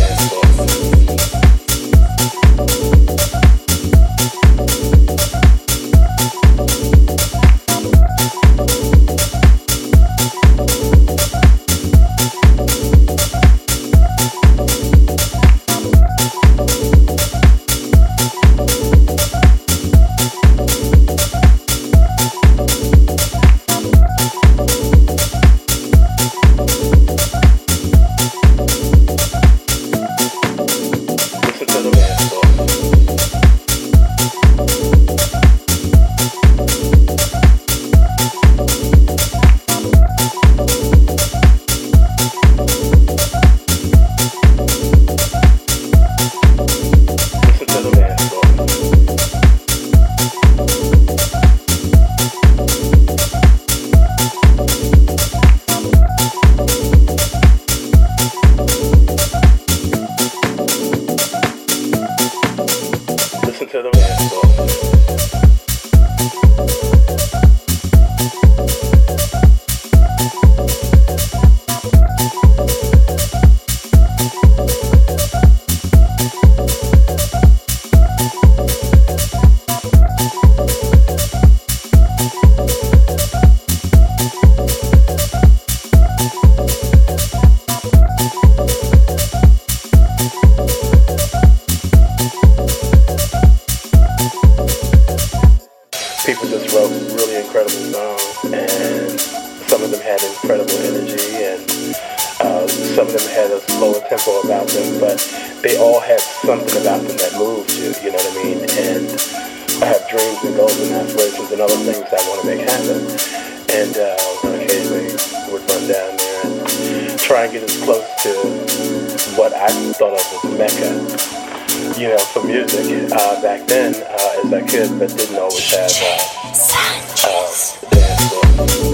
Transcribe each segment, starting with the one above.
dance floor. try and get as close to what I thought of as Mecca, you know, for music uh, back then uh, as I could, but didn't always have uh, uh, dance floor.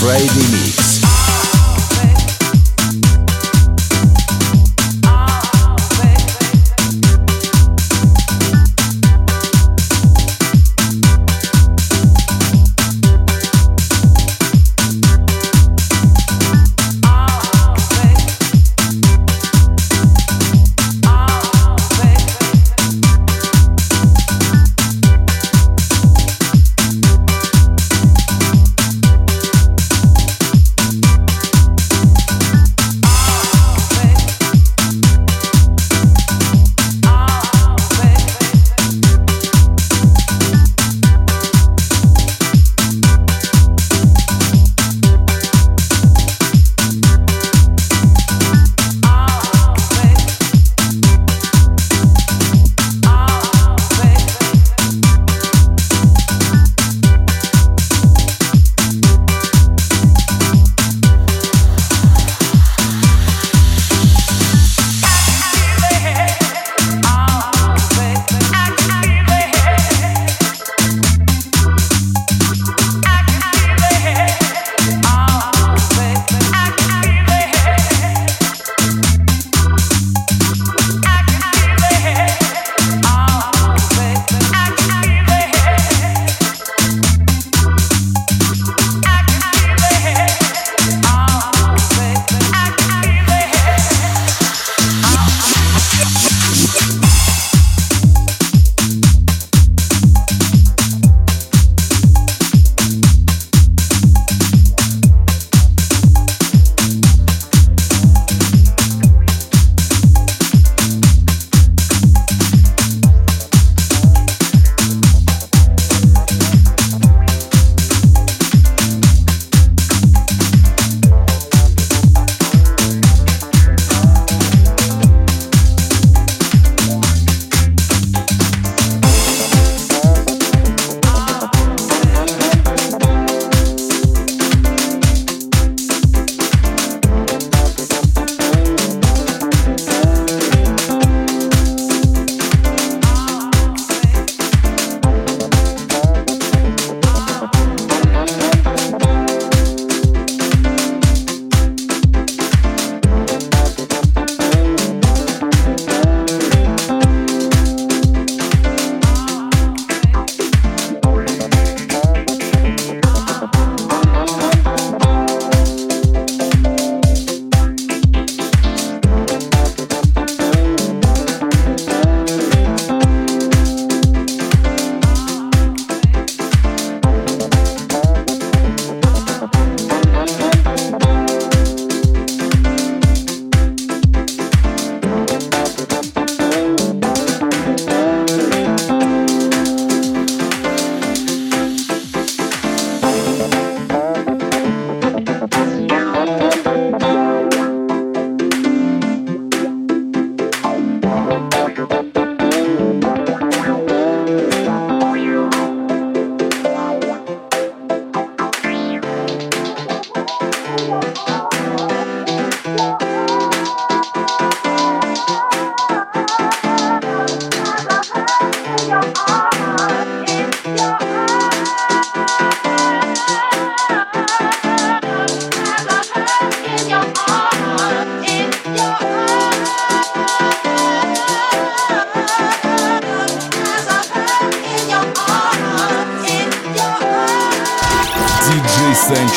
Friday Mix.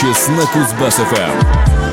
Чеснокузбасс-ФМ.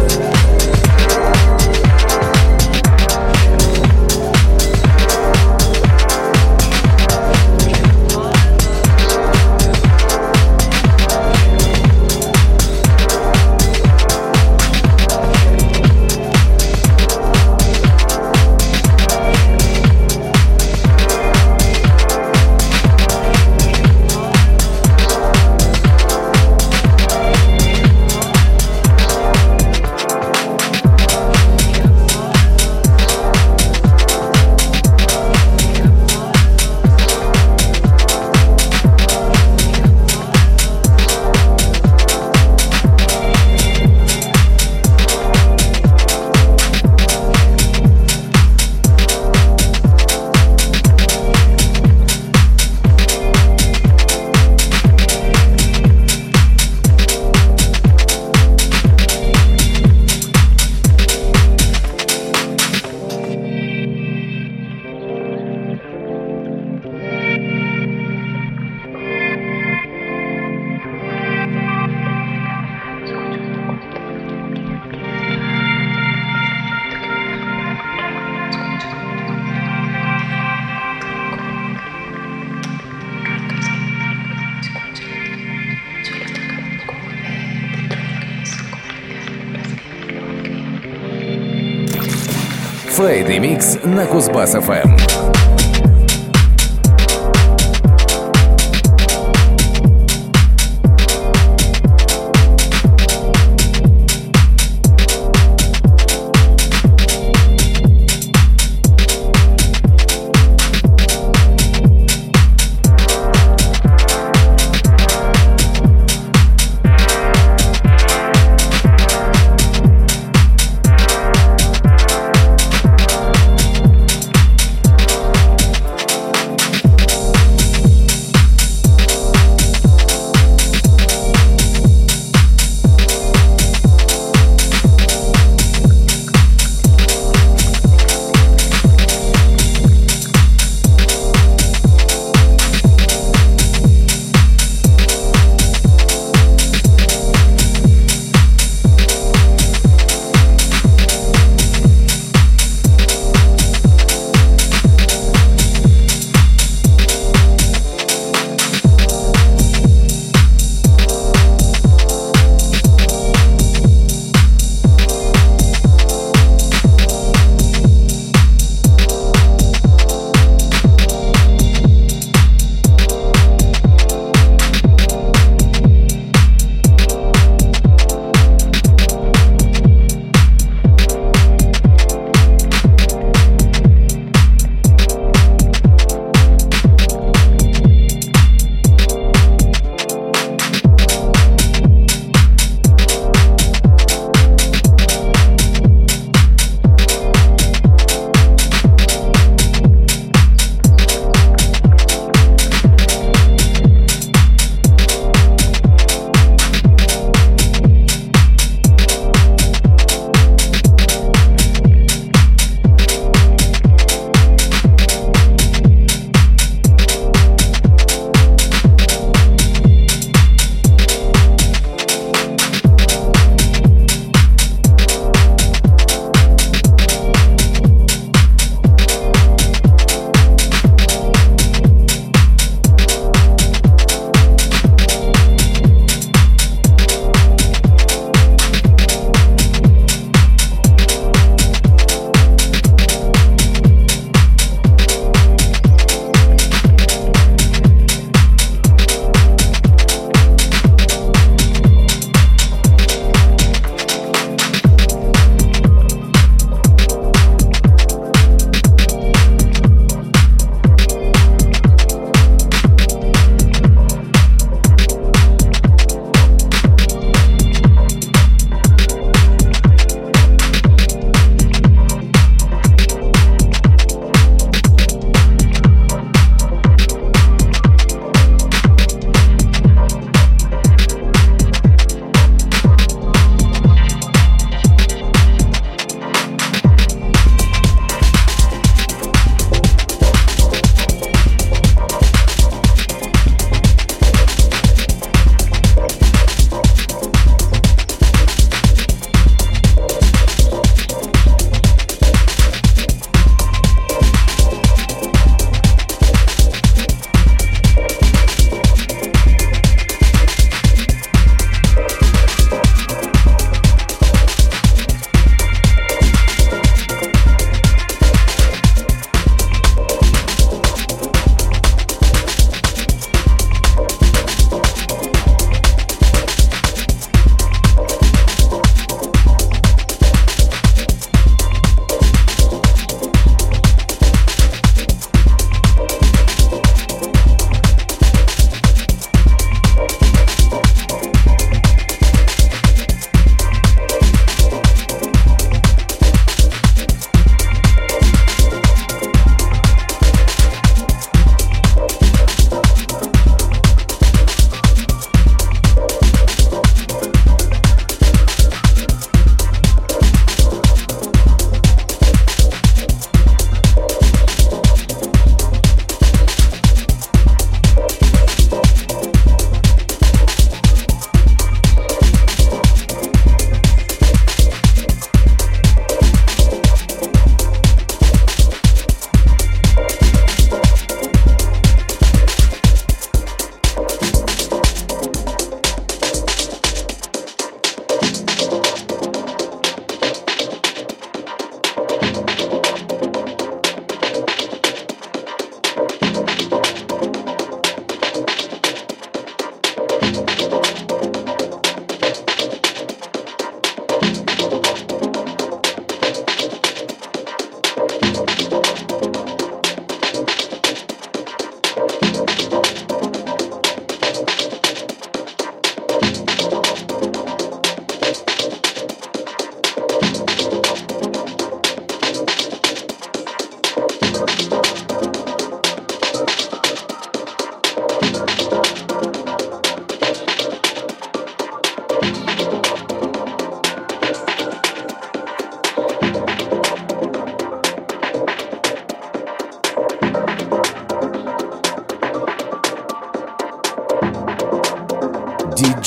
Фейдемикс на Кузбасс-ФМ.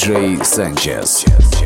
DJ Sanchez.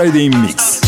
Friday Mix.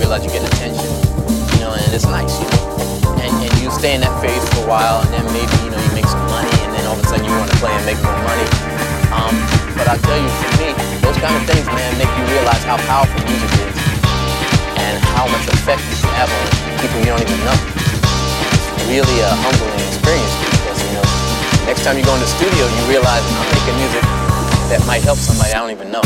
Realize you get attention, you know, and it's nice, you know. And, and you stay in that phase for a while, and then maybe you know you make some money, and then all of a sudden you want to play and make more money. Um, but I tell you, for me, those kind of things, man, make you realize how powerful music is, and how much effect you can have on people you don't even know. It's really a humbling experience because you know, next time you go in the studio, you realize I'm making music that might help somebody I don't even know.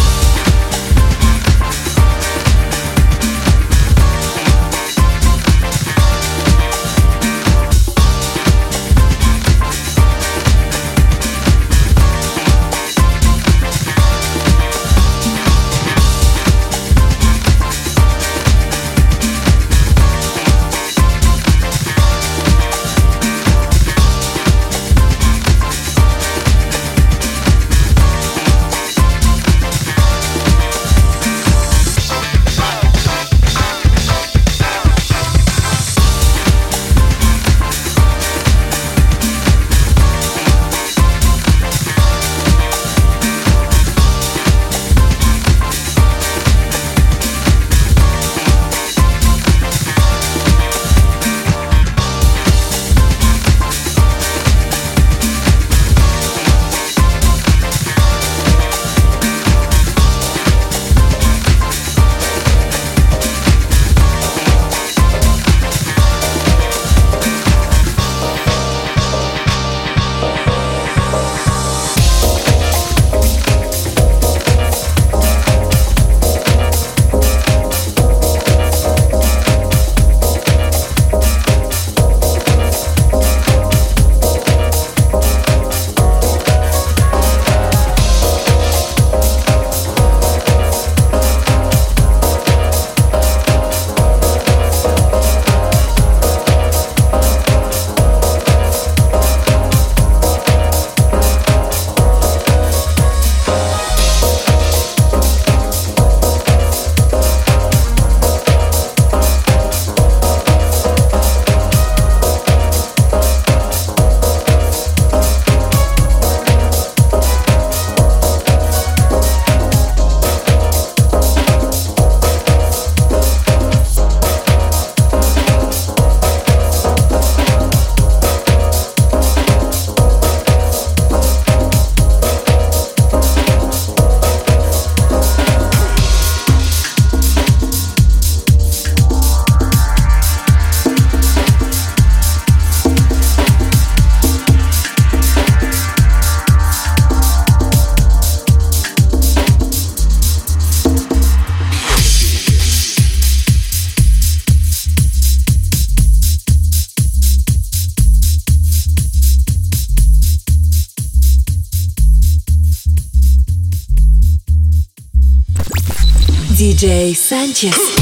DJ Sanchez.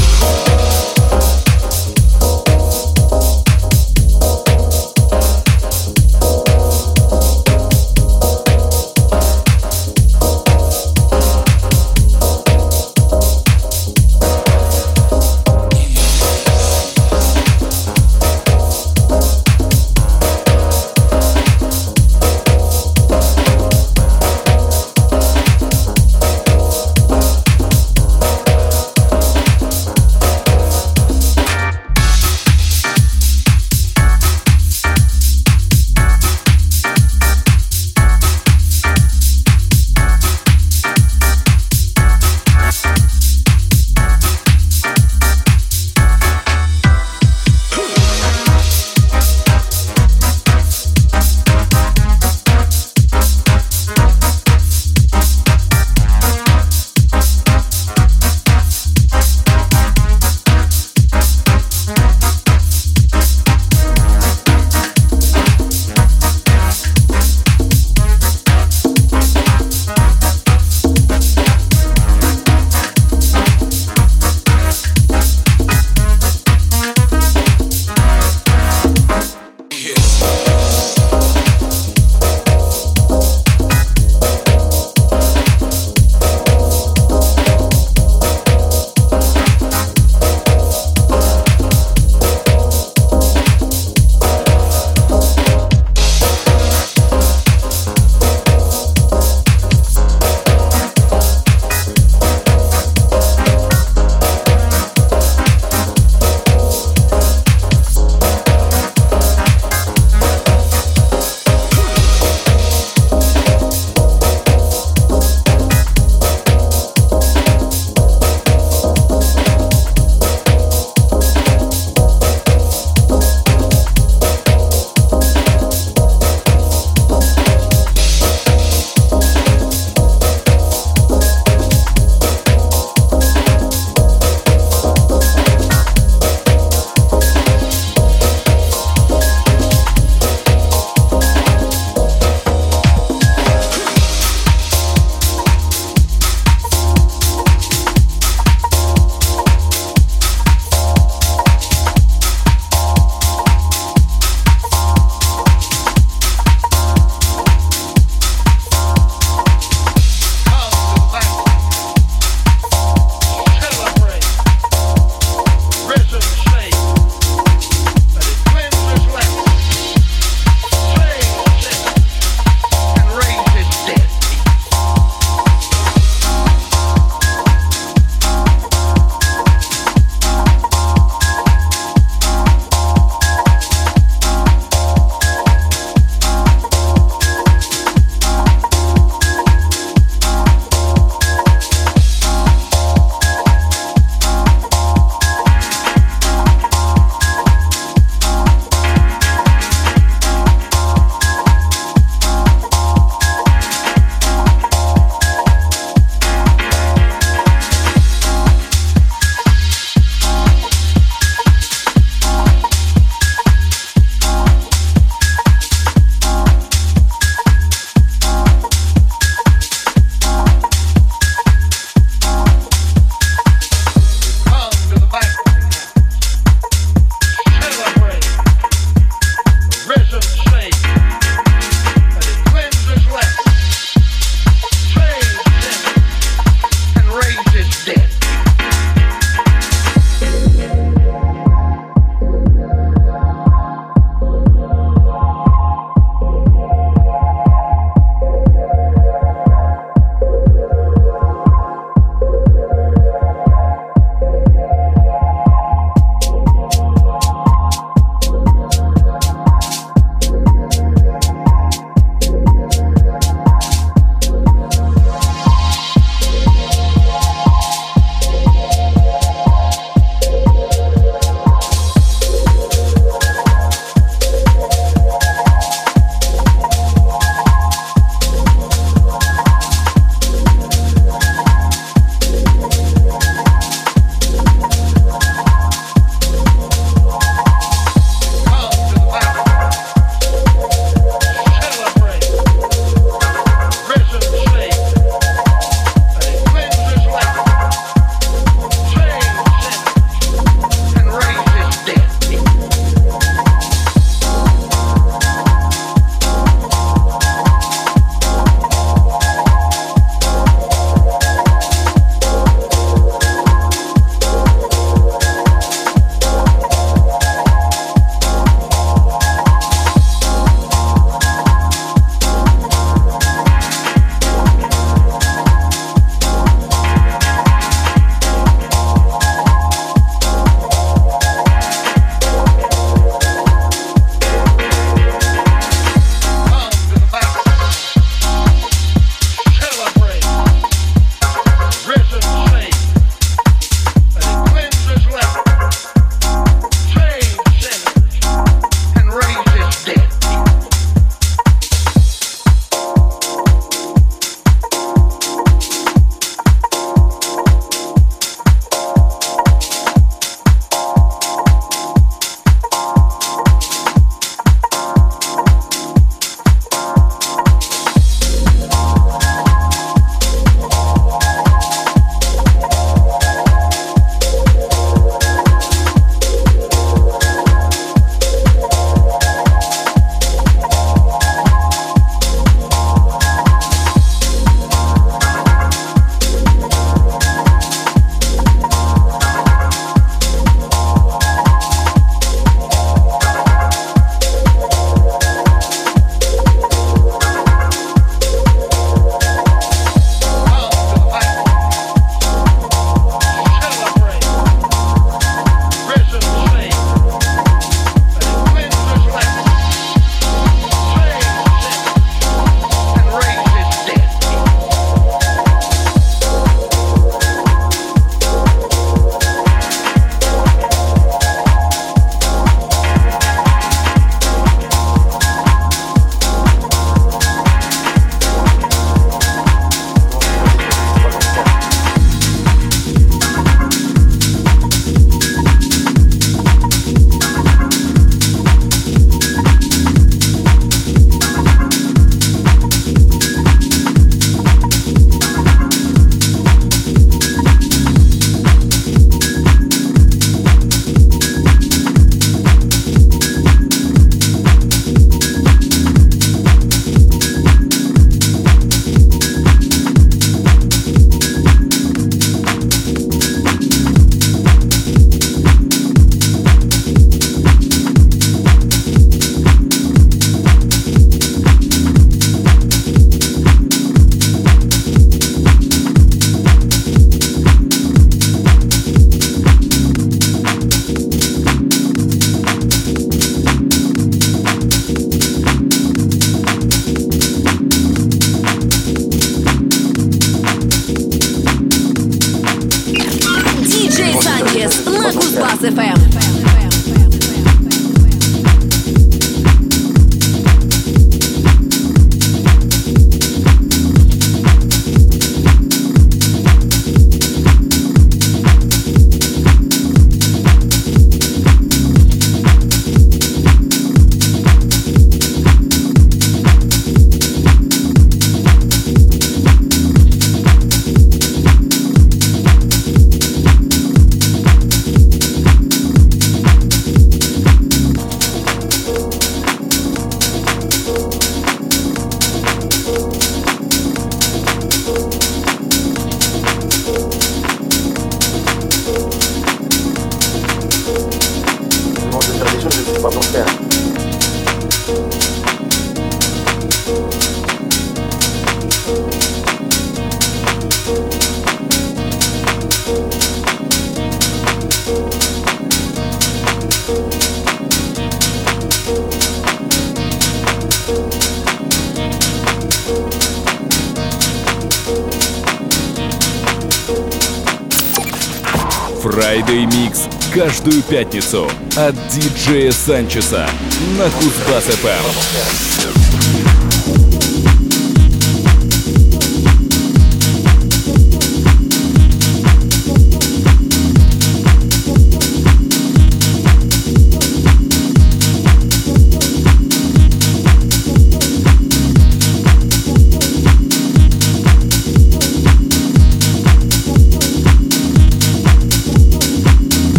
От диджея Санчеса на Кузбасс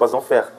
pas en faire.